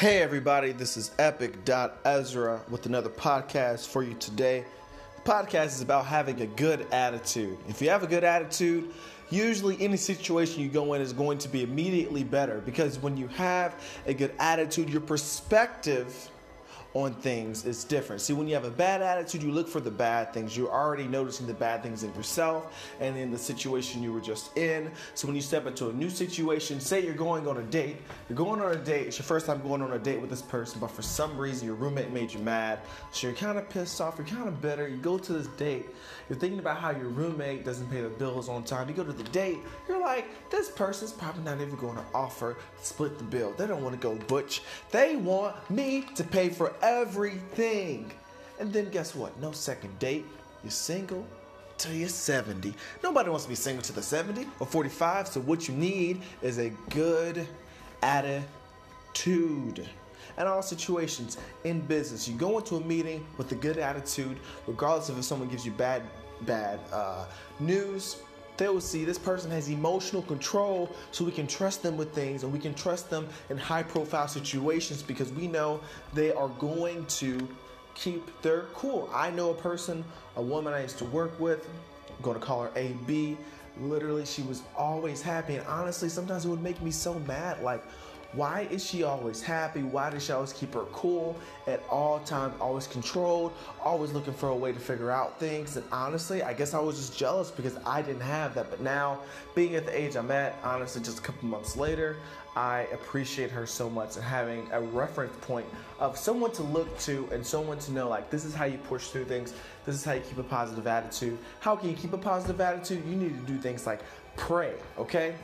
Hey everybody, this is Epic.Ezra with another podcast for you today. The podcast is about having a good attitude. If you have a good attitude, usually any situation you go in is going to be immediately better because when you have a good attitude, your perspective on things is different. See, when you have a bad attitude, you look for the bad things. You're already noticing the bad things in yourself and in the situation you were just in. So when you step into a new situation, say you're going on a date, you're going on a date, it's your first time going on a date with this person, but for some reason your roommate made you mad. So you're kind of pissed off, you're kind of bitter. You go to this date, you're thinking about how your roommate doesn't pay the bills on time. You go to the date, you're like, this person's probably not even going to offer split the bill. They don't want to go butch. They want me to pay for everything. And then guess what? No second date. You're single till you're 70. Nobody wants to be single to the 70 or 45. So what you need is a good attitude. And all situations in business, you go into a meeting with a good attitude, regardless of if someone gives you bad, bad uh, news. They will see this person has emotional control, so we can trust them with things and we can trust them in high profile situations because we know they are going to keep their cool. I know a person, a woman I used to work with, I'm going to call her AB. Literally, she was always happy, and honestly, sometimes it would make me so mad. Like, why is she always happy? Why does she always keep her cool at all times, always controlled, always looking for a way to figure out things? And honestly, I guess I was just jealous because I didn't have that. But now, being at the age I'm at, honestly, just a couple months later, I appreciate her so much and having a reference point of someone to look to and someone to know like this is how you push through things. This is how you keep a positive attitude. How can you keep a positive attitude? You need to do things like pray, okay?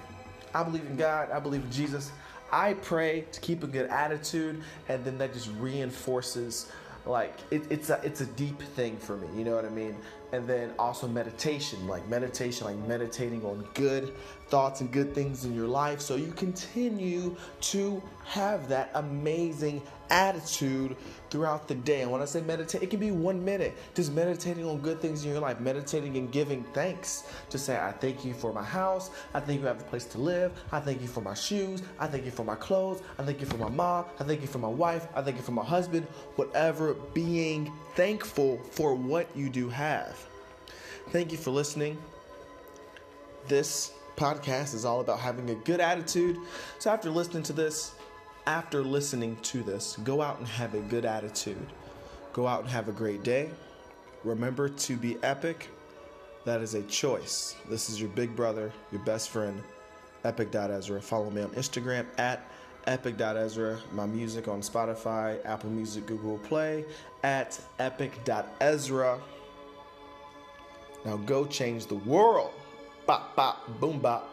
I believe in God, I believe in Jesus. I pray to keep a good attitude, and then that just reinforces like it, it's a it's a deep thing for me you know what i mean and then also meditation like meditation like meditating on good thoughts and good things in your life. So you continue to have that amazing attitude throughout the day. And when i say meditate it can be one minute just meditating on good things in your life meditating and giving thanks to say i thank you for my house. I thank you have a place to live. I thank you for my shoes. I thank you for my clothes. I thank you for my mom. I thank you for my wife. I thank you for my husband. Whatever being thankful for what you do have Thank you for listening. This podcast is all about having a good attitude. So after listening to this, after listening to this, go out and have a good attitude. Go out and have a great day. Remember to be epic. That is a choice. This is your big brother, your best friend, Epic.Ezra. Follow me on Instagram at Epic.Ezra. My music on Spotify, Apple Music, Google Play at Epic.Ezra. Now go change the world. Bop, bop, boom, bop.